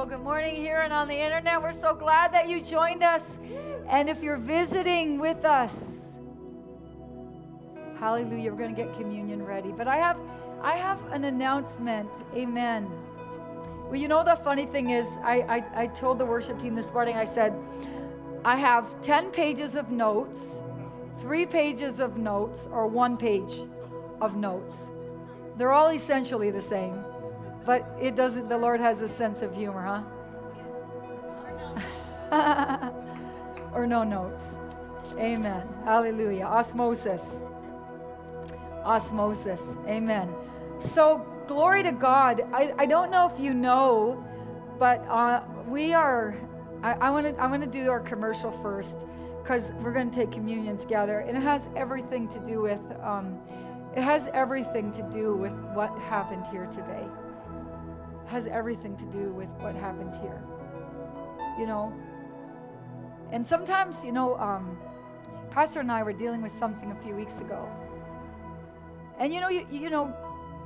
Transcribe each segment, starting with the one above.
Well, good morning here and on the internet. We're so glad that you joined us. And if you're visiting with us, hallelujah, we're going to get communion ready. But I have I have an announcement. Amen. Well, you know the funny thing is, I, I, I told the worship team this morning, I said, I have 10 pages of notes, three pages of notes, or one page of notes. They're all essentially the same. But it doesn't, the Lord has a sense of humor, huh? or no notes. Amen. Hallelujah. Osmosis. Osmosis. Amen. So, glory to God. I, I don't know if you know, but uh, we are, I want to I wanna do our commercial first because we're going to take communion together. And it has everything to do with, um, it has everything to do with what happened here today has everything to do with what happened here. You know? And sometimes, you know, um, Pastor and I were dealing with something a few weeks ago. And you know, you, you know,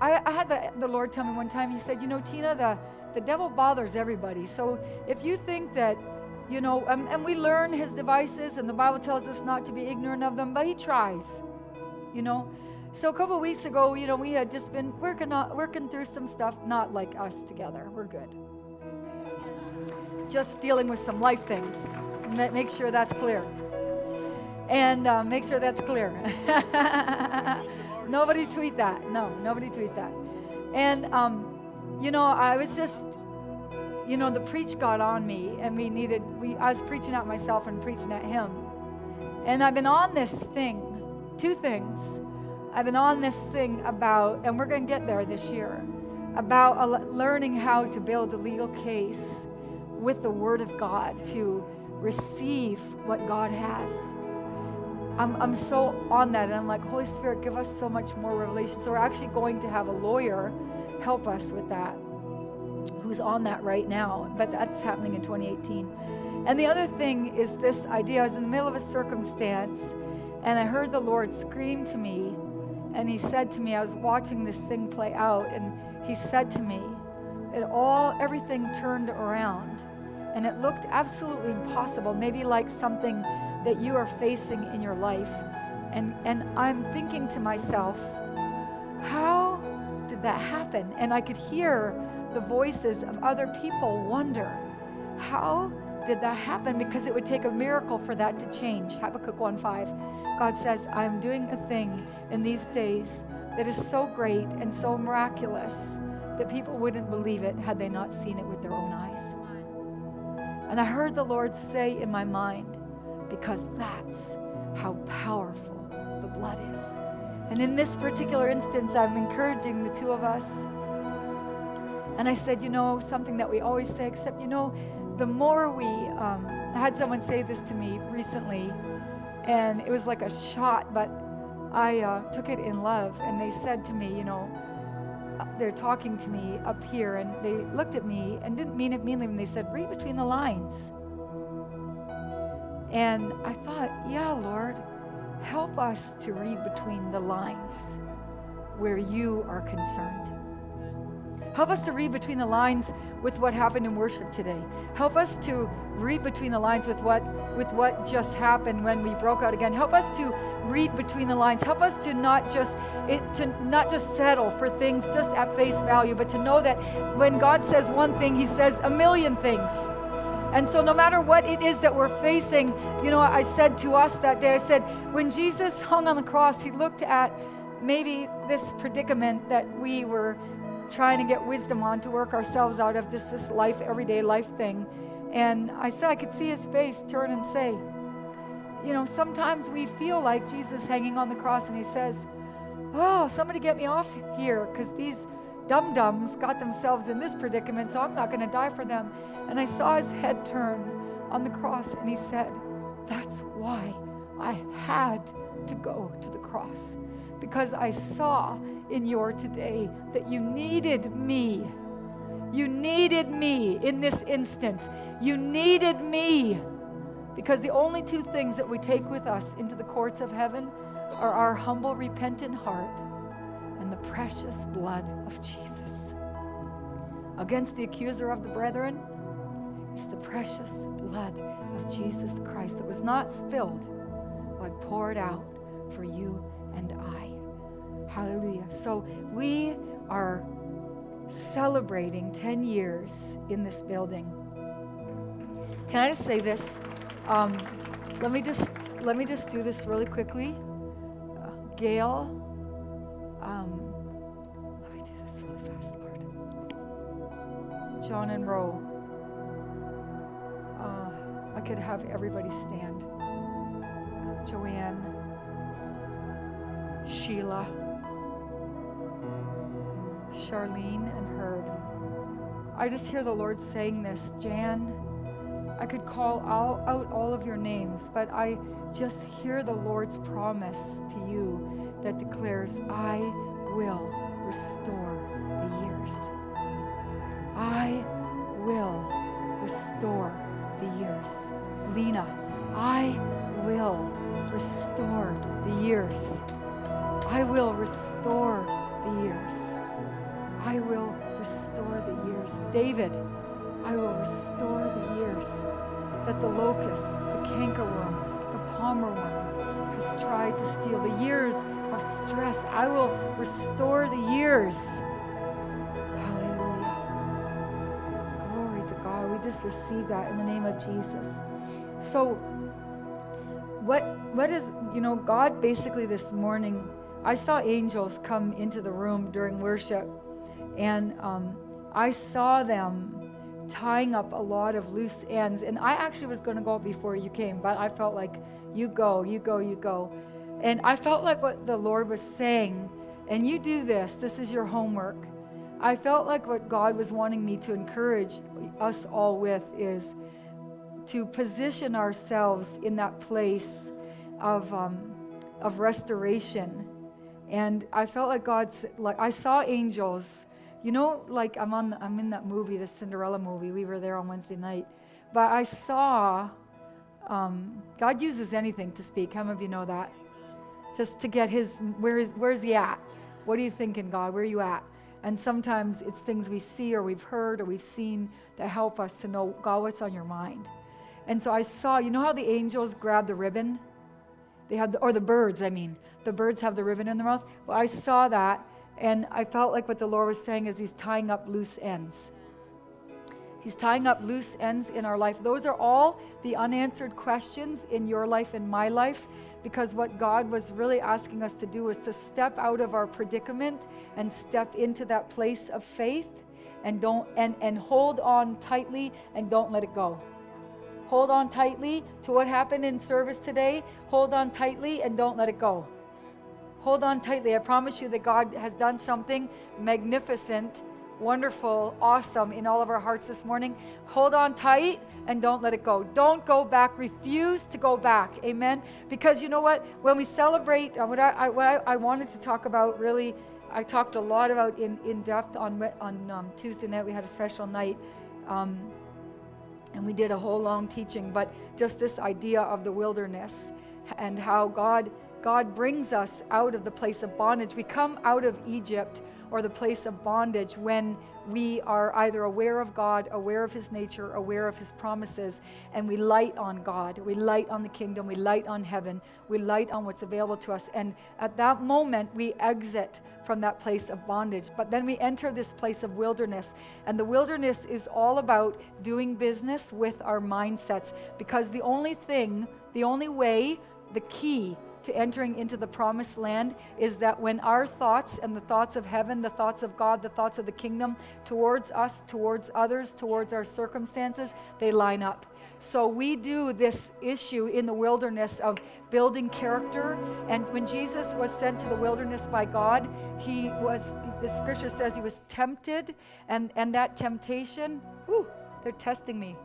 I, I had the, the Lord tell me one time, He said, You know, Tina, the, the devil bothers everybody. So if you think that, you know, um, and we learn his devices, and the Bible tells us not to be ignorant of them, but he tries, you know. So a couple weeks ago, you know, we had just been working on, working through some stuff, not like us together. We're good. Just dealing with some life things. Make sure that's clear. And uh, make sure that's clear. nobody tweet that. No, nobody tweet that. And um, you know, I was just, you know, the preach got on me, and we needed. We I was preaching at myself and preaching at him, and I've been on this thing, two things I've been on this thing about, and we're going to get there this year, about learning how to build a legal case with the Word of God to receive what God has. I'm, I'm so on that, and I'm like, Holy Spirit, give us so much more revelation. So we're actually going to have a lawyer help us with that, who's on that right now, but that's happening in 2018. And the other thing is this idea I was in the middle of a circumstance, and I heard the Lord scream to me and he said to me, I was watching this thing play out, and he said to me, it all, everything turned around. And it looked absolutely impossible, maybe like something that you are facing in your life. And, and I'm thinking to myself, how did that happen? And I could hear the voices of other people wonder, how did that happen? Because it would take a miracle for that to change. Habakkuk 1:5. God says, I'm doing a thing in these days that is so great and so miraculous that people wouldn't believe it had they not seen it with their own eyes. And I heard the Lord say in my mind, because that's how powerful the blood is. And in this particular instance, I'm encouraging the two of us. And I said, you know, something that we always say, except, you know, the more we, um, I had someone say this to me recently and it was like a shot, but I uh, took it in love. And they said to me, you know, uh, they're talking to me up here, and they looked at me and didn't mean it meanly when they said, read between the lines. And I thought, yeah, Lord, help us to read between the lines where you are concerned. Help us to read between the lines with what happened in worship today. Help us to read between the lines with what with what just happened when we broke out again. Help us to read between the lines. Help us to not just it, to not just settle for things just at face value, but to know that when God says one thing, He says a million things. And so, no matter what it is that we're facing, you know, I said to us that day, I said, when Jesus hung on the cross, He looked at maybe this predicament that we were trying to get wisdom on to work ourselves out of just this life, everyday life thing. And I said I could see his face turn and say, you know, sometimes we feel like Jesus hanging on the cross and he says, Oh, somebody get me off here because these dum dums got themselves in this predicament, so I'm not going to die for them. And I saw his head turn on the cross and he said, That's why I had to go to the cross because I saw in your today that you needed me. You needed me in this instance. You needed me. Because the only two things that we take with us into the courts of heaven are our humble, repentant heart and the precious blood of Jesus. Against the accuser of the brethren, It's the precious blood of Jesus Christ that was not spilled, but poured out for you. Hallelujah. So we are celebrating 10 years in this building. Can I just say this? Um, let me just let me just do this really quickly. Uh, Gail, um, let me do this really fast, Lord. John and Roe. Uh, I could have everybody stand. Joanne, Sheila, Charlene, and Herb. I just hear the Lord saying this, Jan. I could call all, out all of your names, but I just hear the Lord's promise to you that declares, I will restore the years. I will restore the years. Lena, I will restore the years. I will restore the years. I will restore the years. David, I will restore the years that the locust, the cankerworm, the palmer worm has tried to steal. The years of stress, I will restore the years. Hallelujah. Glory to God. We just receive that in the name of Jesus. So, what what is you know God basically this morning? I saw angels come into the room during worship, and um, I saw them tying up a lot of loose ends. And I actually was going to go before you came, but I felt like, you go, you go, you go. And I felt like what the Lord was saying, and you do this, this is your homework. I felt like what God was wanting me to encourage us all with is to position ourselves in that place of, um, of restoration. And I felt like God's, like I saw angels you know, like I'm on, I'm in that movie, the Cinderella movie. We were there on Wednesday night, but I saw um, God uses anything to speak. How many of you know that? Just to get His where is where's He at? What are you thinking, God? Where are you at? And sometimes it's things we see or we've heard or we've seen that help us to know God, what's on your mind. And so I saw, you know how the angels grab the ribbon? They have, the, or the birds, I mean, the birds have the ribbon in their mouth. Well, I saw that and I felt like what the Lord was saying is He's tying up loose ends. He's tying up loose ends in our life. Those are all the unanswered questions in your life and my life because what God was really asking us to do was to step out of our predicament and step into that place of faith and don't and, and hold on tightly and don't let it go. Hold on tightly to what happened in service today. Hold on tightly and don't let it go. Hold on tightly. I promise you that God has done something magnificent, wonderful, awesome in all of our hearts this morning. Hold on tight and don't let it go. Don't go back. Refuse to go back. Amen. Because you know what? When we celebrate, uh, what I, what I, I, wanted to talk about really, I talked a lot about in, in depth on, on um, Tuesday night. We had a special night. Um, and we did a whole long teaching, but just this idea of the wilderness and how God God brings us out of the place of bondage. We come out of Egypt or the place of bondage when we are either aware of God, aware of His nature, aware of His promises, and we light on God. We light on the kingdom. We light on heaven. We light on what's available to us. And at that moment, we exit from that place of bondage. But then we enter this place of wilderness. And the wilderness is all about doing business with our mindsets because the only thing, the only way, the key to entering into the promised land is that when our thoughts and the thoughts of heaven, the thoughts of God, the thoughts of the kingdom towards us, towards others, towards our circumstances, they line up. So we do this issue in the wilderness of building character. And when Jesus was sent to the wilderness by God, he was, the scripture says he was tempted. And, and that temptation, whew, they're testing me.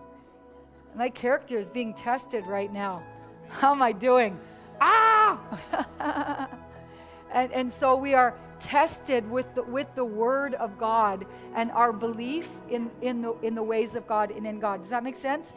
My character is being tested right now. How am I doing? Ah! and, and so we are tested with the, with the word of God and our belief in, in, the, in the ways of God and in God. Does that make sense?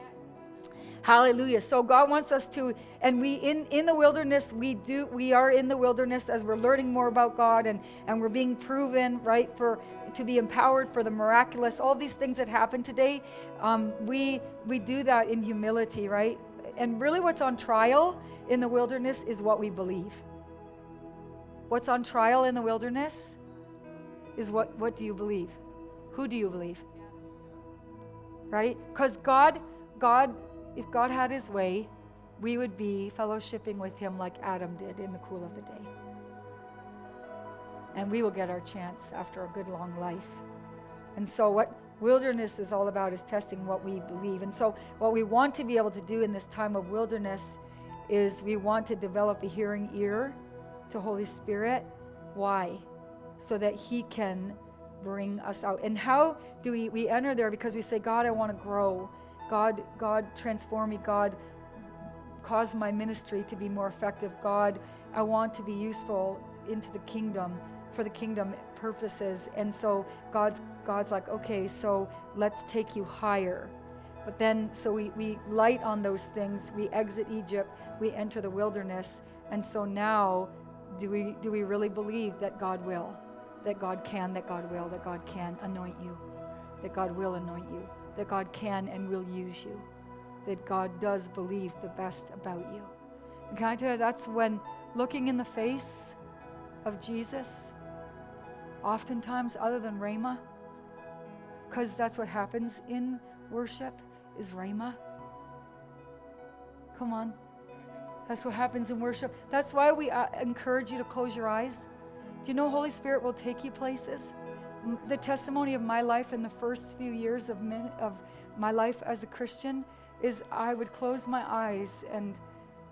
Hallelujah. So God wants us to, and we in, in the wilderness, we do we are in the wilderness as we're learning more about God and, and we're being proven, right, for to be empowered for the miraculous, all these things that happen today. Um, we we do that in humility, right? And really what's on trial in the wilderness is what we believe. What's on trial in the wilderness is what, what do you believe? Who do you believe? Right? Because God, God, if God had his way, we would be fellowshipping with him like Adam did in the cool of the day. And we will get our chance after a good long life. And so, what wilderness is all about is testing what we believe. And so, what we want to be able to do in this time of wilderness is we want to develop a hearing ear to Holy Spirit. Why? So that He can bring us out. And how do we, we enter there? Because we say, God, I want to grow. God, God, transform me. God, cause my ministry to be more effective. God, I want to be useful into the kingdom for the kingdom purposes. And so God's God's like, okay, so let's take you higher. But then so we, we light on those things, we exit Egypt, we enter the wilderness, and so now do we do we really believe that God will? That God can, that God will, that God can anoint you, that God will anoint you, that God can and will use you, that God does believe the best about you. And can I tell you, that's when looking in the face of Jesus, oftentimes other than Rhema, because that's what happens in worship is Rhema. Come on. That's what happens in worship. That's why we uh, encourage you to close your eyes. Do you know Holy Spirit will take you places? The testimony of my life in the first few years of, min- of my life as a Christian is I would close my eyes and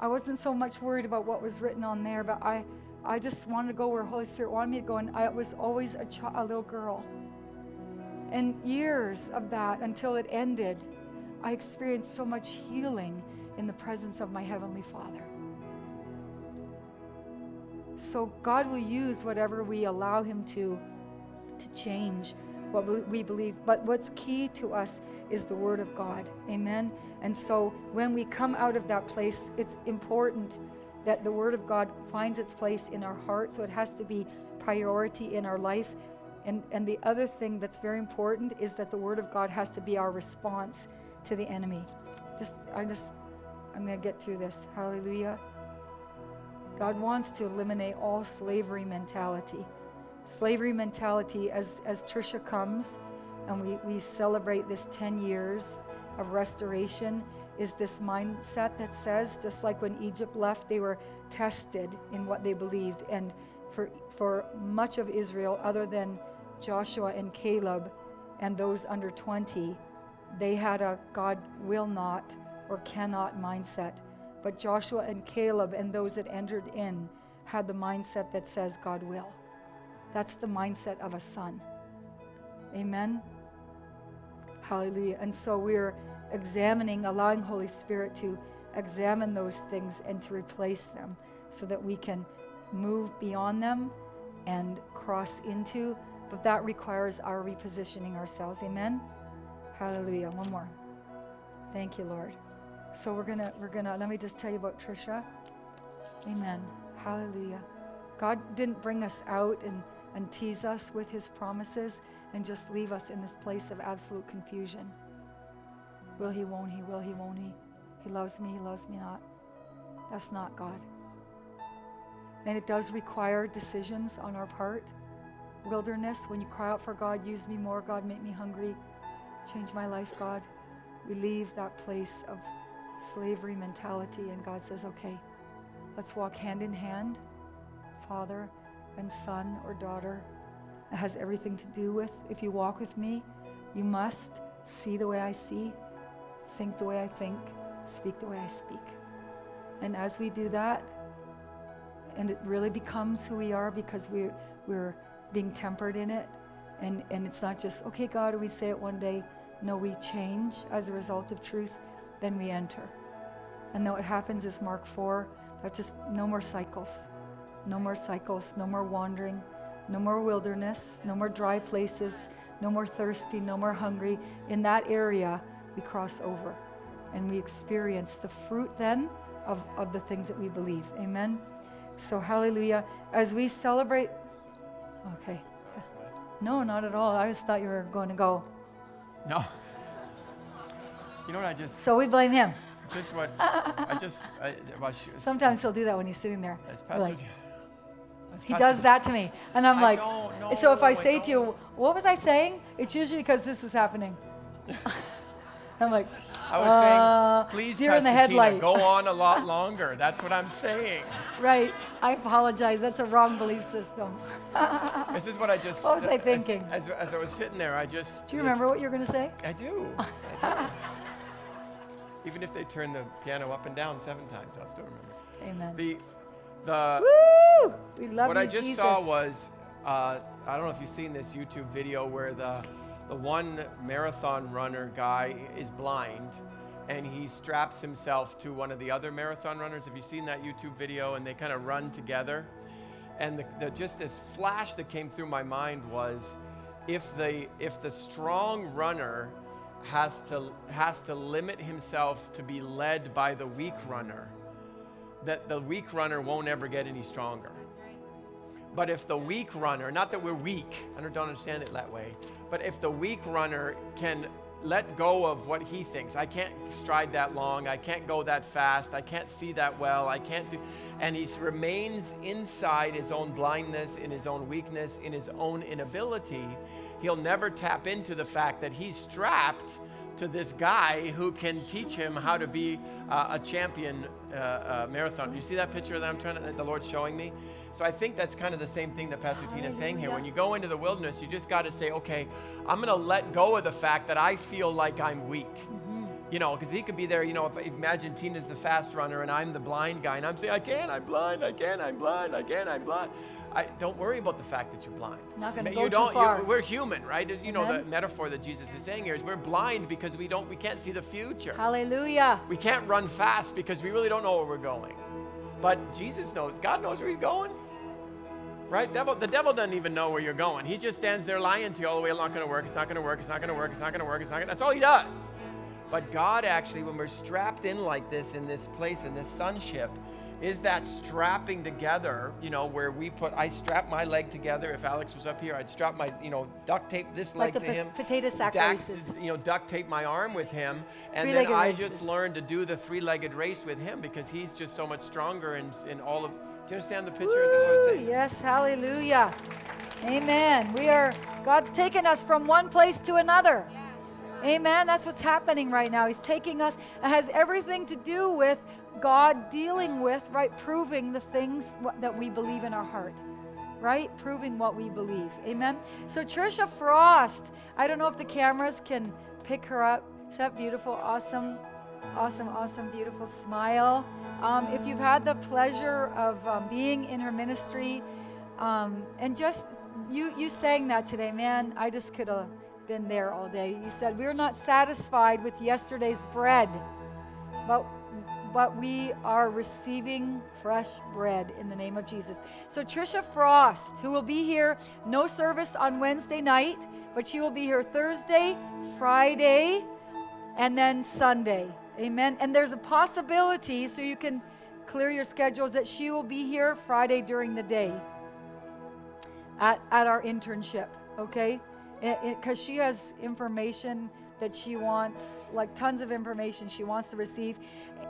I wasn't so much worried about what was written on there, but I, I just wanted to go where Holy Spirit wanted me to go, and I was always a, ch- a little girl. And years of that until it ended, I experienced so much healing in the presence of my Heavenly Father. So God will use whatever we allow Him to to change what we believe. But what's key to us is the Word of God. Amen. And so when we come out of that place, it's important that the Word of God finds its place in our heart. So it has to be priority in our life. And, and the other thing that's very important is that the Word of God has to be our response to the enemy. Just, I just, I'm going to get through this. Hallelujah. God wants to eliminate all slavery mentality. Slavery mentality, as, as Trisha comes and we, we celebrate this 10 years of restoration, is this mindset that says, just like when Egypt left, they were tested in what they believed. And for, for much of Israel, other than Joshua and Caleb and those under 20, they had a God will not or cannot mindset. But Joshua and Caleb and those that entered in had the mindset that says God will. That's the mindset of a son. Amen. Hallelujah. And so we're examining, allowing Holy Spirit to examine those things and to replace them so that we can move beyond them and cross into. But that requires our repositioning ourselves. Amen. Hallelujah. One more. Thank you, Lord. So we're gonna we're gonna let me just tell you about Trisha. Amen. Hallelujah. God didn't bring us out and, and tease us with his promises and just leave us in this place of absolute confusion. Will he, won't he, will he, won't he? He loves me, he loves me not. That's not God. And it does require decisions on our part. Wilderness, when you cry out for God, use me more, God, make me hungry, change my life, God. We leave that place of slavery mentality, and God says, okay, let's walk hand in hand, father and son or daughter. It has everything to do with if you walk with me, you must see the way I see, think the way I think, speak the way I speak. And as we do that, and it really becomes who we are because we're, we're being tempered in it, and, and it's not just, okay, God, we say it one day. No, we change as a result of truth, then we enter. And then what happens is Mark 4, that just no more cycles. No more cycles, no more wandering, no more wilderness, no more dry places, no more thirsty, no more hungry. In that area, we cross over. and we experience the fruit then of, of the things that we believe. Amen. So, hallelujah. As we celebrate, okay. No, not at all. I just thought you were going to go. No. You know what I just, So we blame him. just what, I just, I, well, she, Sometimes he'll do that when he's sitting there. as Pastor, like, as he Pastor- does that to me. And I'm I like, so if I say to you, what was I saying? It's usually because this is happening. I'm like, I was uh, saying, please, deer in the Pastor Tina, go on a lot longer. That's what I'm saying. right. I apologize. That's a wrong belief system. This is what I just. What was I thinking? As, as, I was sitting there, I just. Do you remember what you were going to say? I do. I do. Even if they turn the piano up and down seven times, I'll still remember. Amen. The, the, Woo! We love what you, I just Jesus. saw was, uh, I don't know if you've seen this YouTube video where the, the one marathon runner guy is blind and he straps himself to one of the other marathon runners. Have you seen that YouTube video? And they kind of run together. And the, the, just this flash that came through my mind was if the, if the strong runner has to, has to limit himself to be led by the weak runner, that the weak runner won't ever get any stronger. But if the weak runner, not that we're weak, I don't understand it that way, but if the weak runner can let go of what he thinks, I can't stride that long, I can't go that fast, I can't see that well, I can't do, and he remains inside his own blindness, in his own weakness, in his own inability, he'll never tap into the fact that he's strapped to this guy who can teach him how to be uh, a champion uh, uh, marathon. You see that picture that I'm trying to, that the Lord's showing me? So I think that's kind of the same thing that Pastor Tina's saying here. When you go into the wilderness, you just got to say, okay, I'm going to let go of the fact that I feel like I'm weak. You know, because he could be there, you know, if, imagine Tina's the fast runner and I'm the blind guy and I'm saying, I can't, I'm blind, I can't, I'm blind, I can't, I'm blind. I, don't worry about the fact that you're blind. Not gonna Ma- go you too don't, you- far. we're human, right? You know, the metaphor that Jesus is saying here is we're blind because we don't, we can't see the future. Hallelujah. We can't run fast because we really don't know where we're going. But Jesus knows, God knows where he's going. Right? Devil, the devil doesn't even know where you're going. He just stands there lying to you all the way. It's not going to work. It's not going to work. It's not going to work. It's not going to work. It's not going. That's all he does. But God actually, when we're strapped in like this in this place in this sonship, is that strapping together. You know, where we put. I strap my leg together. If Alex was up here, I'd strap my. You know, duct tape this Like leg the to pos- him. potato sack duct- races. You know, duct tape my arm with him, and then Three-legged I races. just learned to do the three-legged race with him because he's just so much stronger in, in all of. Do you understand the picture that I was Woo, saying? yes, hallelujah. Amen. We are, God's taken us from one place to another. Amen. That's what's happening right now. He's taking us. It has everything to do with God dealing with, right, proving the things that we believe in our heart, right? Proving what we believe. Amen. So, Trisha Frost, I don't know if the cameras can pick her up. Is that beautiful? Awesome. Awesome, awesome, beautiful smile. Um, if you've had the pleasure of um, being in her ministry, um, and just you, you sang that today, man. I just could have been there all day. You said we're not satisfied with yesterday's bread, but but we are receiving fresh bread in the name of Jesus. So Trisha Frost, who will be here, no service on Wednesday night, but she will be here Thursday, Friday, and then Sunday. Amen. And there's a possibility, so you can clear your schedules, that she will be here Friday during the day at, at our internship, okay? Because she has information that she wants, like tons of information she wants to receive.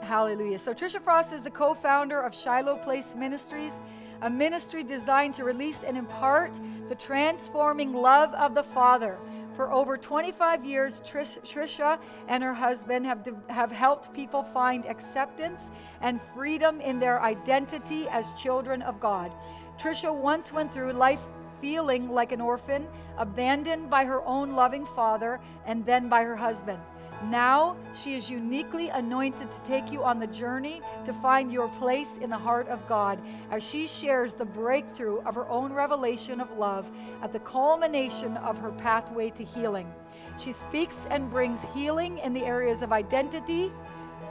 Hallelujah. So, Trisha Frost is the co founder of Shiloh Place Ministries, a ministry designed to release and impart the transforming love of the Father. For over 25 years, Trish, Trisha and her husband have, de- have helped people find acceptance and freedom in their identity as children of God. Trisha once went through life feeling like an orphan, abandoned by her own loving father and then by her husband. Now she is uniquely anointed to take you on the journey to find your place in the heart of God as she shares the breakthrough of her own revelation of love at the culmination of her pathway to healing. She speaks and brings healing in the areas of identity,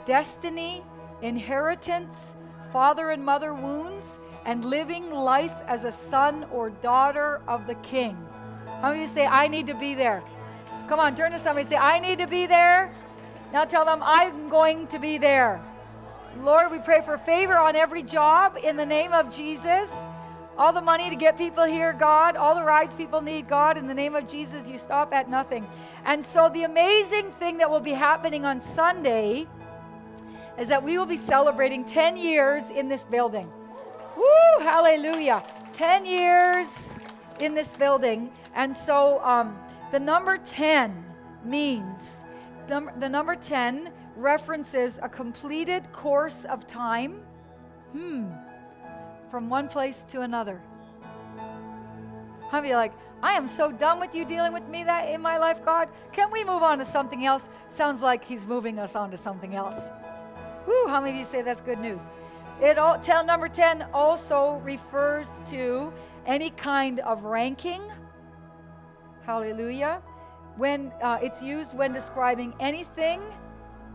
destiny, inheritance, father and mother wounds, and living life as a son or daughter of the King. How many you say, I need to be there? Come on, turn to somebody say, I need to be there. Now tell them, I'm going to be there. Lord, we pray for favor on every job in the name of Jesus. All the money to get people here, God. All the rides people need, God. In the name of Jesus, you stop at nothing. And so, the amazing thing that will be happening on Sunday is that we will be celebrating 10 years in this building. Woo, hallelujah. 10 years in this building. And so, um, the number 10 means, the number 10 references a completed course of time. Hmm from one place to another. How many like, I am so done with you dealing with me that in my life, God. Can we move on to something else? Sounds like He's moving us on to something else. Whoo, how many of you say that's good news? It all tell number 10 also refers to any kind of ranking. Hallelujah. When uh, it's used when describing anything,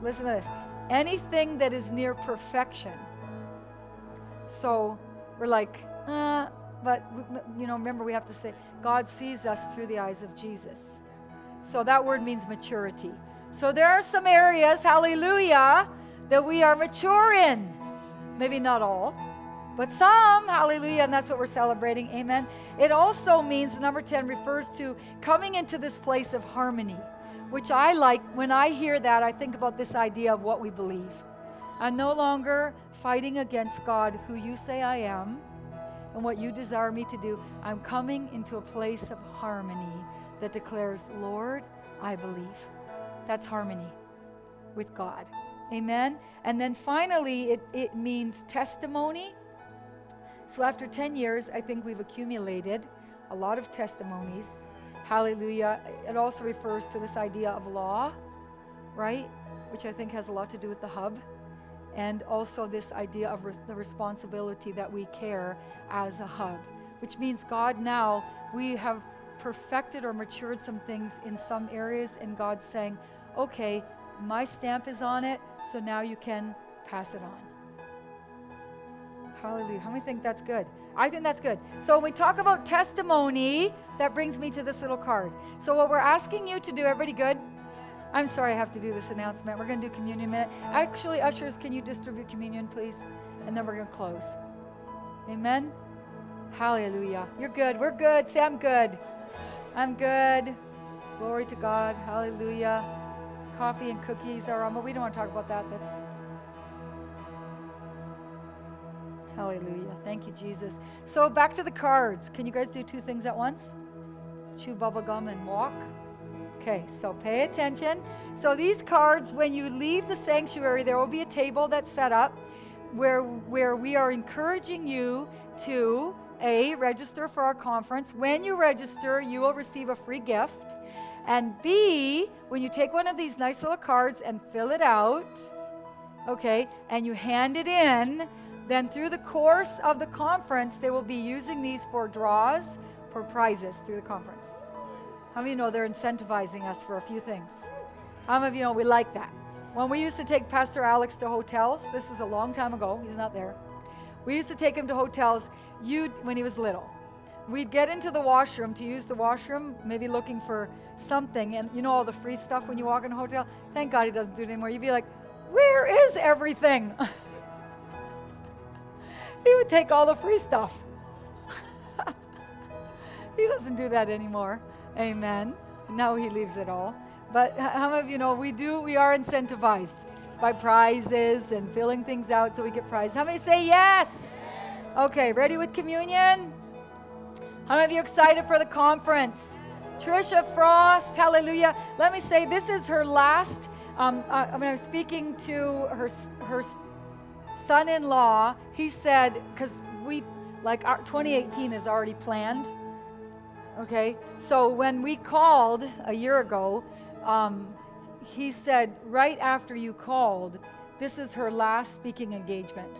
listen to this, anything that is near perfection. So we're like, uh, but you know, remember we have to say, God sees us through the eyes of Jesus. So that word means maturity. So there are some areas, hallelujah, that we are mature in. Maybe not all, but some, hallelujah, and that's what we're celebrating, amen. It also means, number 10 refers to coming into this place of harmony, which I like. When I hear that, I think about this idea of what we believe. I'm no longer fighting against God, who you say I am, and what you desire me to do. I'm coming into a place of harmony that declares, Lord, I believe. That's harmony with God. Amen. And then finally, it, it means testimony. So after 10 years, I think we've accumulated a lot of testimonies. Hallelujah. It also refers to this idea of law, right? Which I think has a lot to do with the hub and also this idea of the responsibility that we care as a hub, which means God now, we have perfected or matured some things in some areas, and God's saying, okay, my stamp is on it, so now you can pass it on. Hallelujah. How many think that's good? I think that's good. So when we talk about testimony, that brings me to this little card. So what we're asking you to do, everybody good? I'm sorry I have to do this announcement. We're going to do communion minute. Actually, ushers, can you distribute communion, please? And then we're going to close. Amen. Hallelujah. You're good. We're good. Say, I'm good. I'm good. Glory to God. Hallelujah. Coffee and cookies are on, but we don't want to talk about that. That's Hallelujah. Thank you, Jesus. So back to the cards. Can you guys do two things at once? Chew bubble gum and walk. Okay, so pay attention. So these cards, when you leave the sanctuary, there will be a table that's set up where, where we are encouraging you to A, register for our conference. When you register, you will receive a free gift. And B, when you take one of these nice little cards and fill it out, okay, and you hand it in, then through the course of the conference, they will be using these for draws for prizes through the conference. How many of you know they're incentivizing us for a few things? How many of you know we like that? When we used to take Pastor Alex to hotels, this is a long time ago, he's not there. We used to take him to hotels you when he was little. We'd get into the washroom to use the washroom, maybe looking for something, and you know all the free stuff when you walk in a hotel? Thank God he doesn't do it anymore. You'd be like, Where is everything? he would take all the free stuff. he doesn't do that anymore. Amen. Now he leaves it all. But how many of you know we do, we are incentivized by prizes and filling things out so we get prizes. How many say yes? Okay, ready with communion? How many of you excited for the conference? Trisha Frost, hallelujah. Let me say, this is her last. Um, uh, when I was speaking to her, her son-in-law, he said, because we, like, our 2018 is already planned Okay, so when we called a year ago, um, he said, right after you called, this is her last speaking engagement.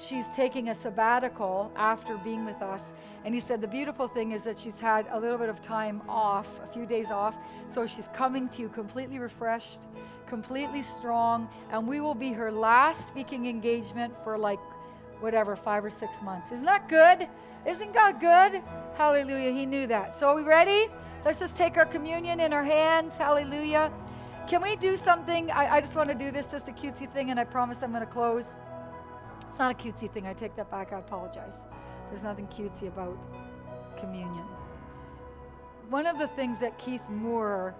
She's taking a sabbatical after being with us. And he said, the beautiful thing is that she's had a little bit of time off, a few days off. So she's coming to you completely refreshed, completely strong. And we will be her last speaking engagement for like whatever, five or six months. Isn't that good? Isn't God good? Hallelujah. He knew that. So, are we ready? Let's just take our communion in our hands. Hallelujah. can we do something? I, I just want to do this, just a cutesy thing, and I promise I'm going to close. Not a cutesy thing. I take that back. I apologize. There's nothing cutesy about communion. One of the things that Keith Moore,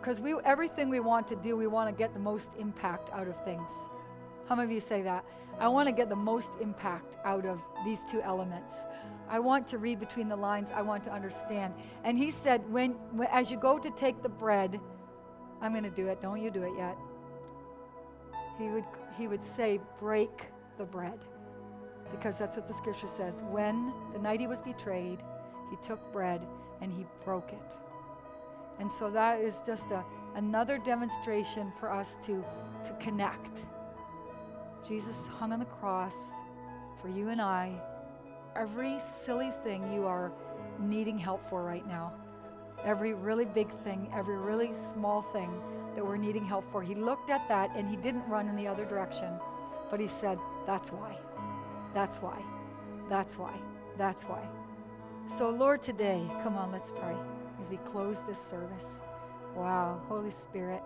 because we everything we want to do, we want to get the most impact out of things. How many of you say that? I want to get the most impact out of these two elements. I want to read between the lines. I want to understand. And he said, when, when as you go to take the bread, I'm going to do it. Don't you do it yet. He would, he would say, break the bread. Because that's what the scripture says. When the night he was betrayed, he took bread and he broke it. And so that is just a, another demonstration for us to, to connect. Jesus hung on the cross for you and I. Every silly thing you are needing help for right now, every really big thing, every really small thing that we're needing help for. He looked at that and he didn't run in the other direction, but he said, That's why. That's why. That's why. That's why. So, Lord, today, come on, let's pray as we close this service. Wow, Holy Spirit,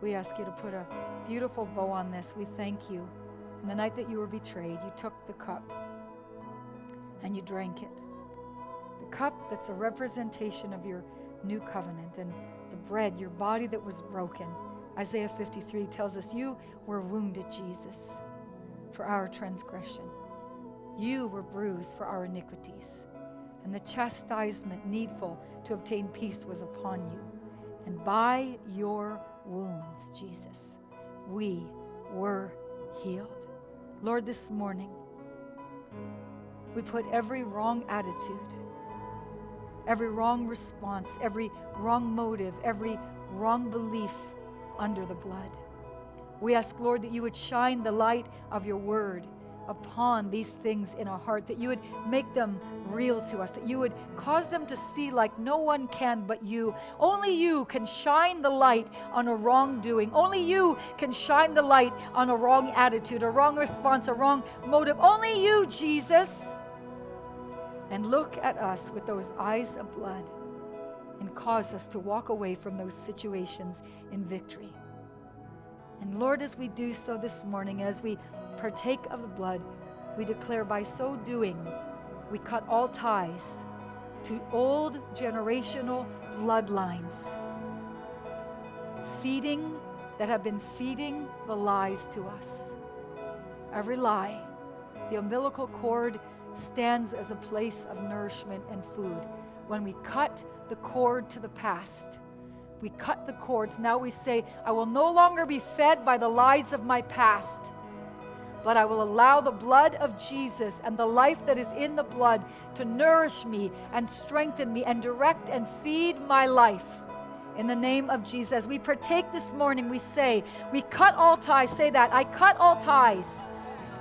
we ask you to put a beautiful bow on this. We thank you. On the night that you were betrayed, you took the cup and you drank it. The cup that's a representation of your new covenant, and the bread, your body that was broken. Isaiah 53 tells us, You were wounded, Jesus, for our transgression. You were bruised for our iniquities. And the chastisement needful to obtain peace was upon you. And by your wounds, Jesus, we were healed. Lord, this morning, we put every wrong attitude every wrong response, every wrong motive, every wrong belief under the blood. We ask, Lord, that you would shine the light of your word upon these things in our heart, that you would make them real to us, that you would cause them to see like no one can but you. Only you can shine the light on a wrongdoing. Only you can shine the light on a wrong attitude, a wrong response, a wrong motive. Only you, Jesus and look at us with those eyes of blood and cause us to walk away from those situations in victory. And Lord, as we do so this morning, as we partake of the blood, we declare by so doing, we cut all ties to old generational bloodlines, feeding that have been feeding the lies to us. Every lie, the umbilical cord stands as a place of nourishment and food. When we cut the cord to the past, we cut the cords. Now we say, I will no longer be fed by the lies of my past, but I will allow the blood of Jesus and the life that is in the blood to nourish me and strengthen me and direct and feed my life. In the name of Jesus, we partake this morning, we say, We cut all ties. Say that. I cut all ties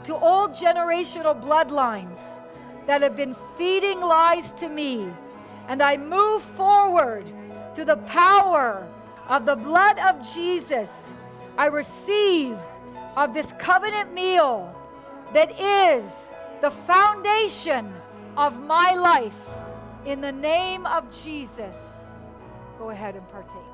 to old generational bloodlines that have been feeding lies to me. And I move forward through the power of the blood of Jesus. I receive of this covenant meal that is the foundation of my life. In the name of Jesus, go ahead and partake.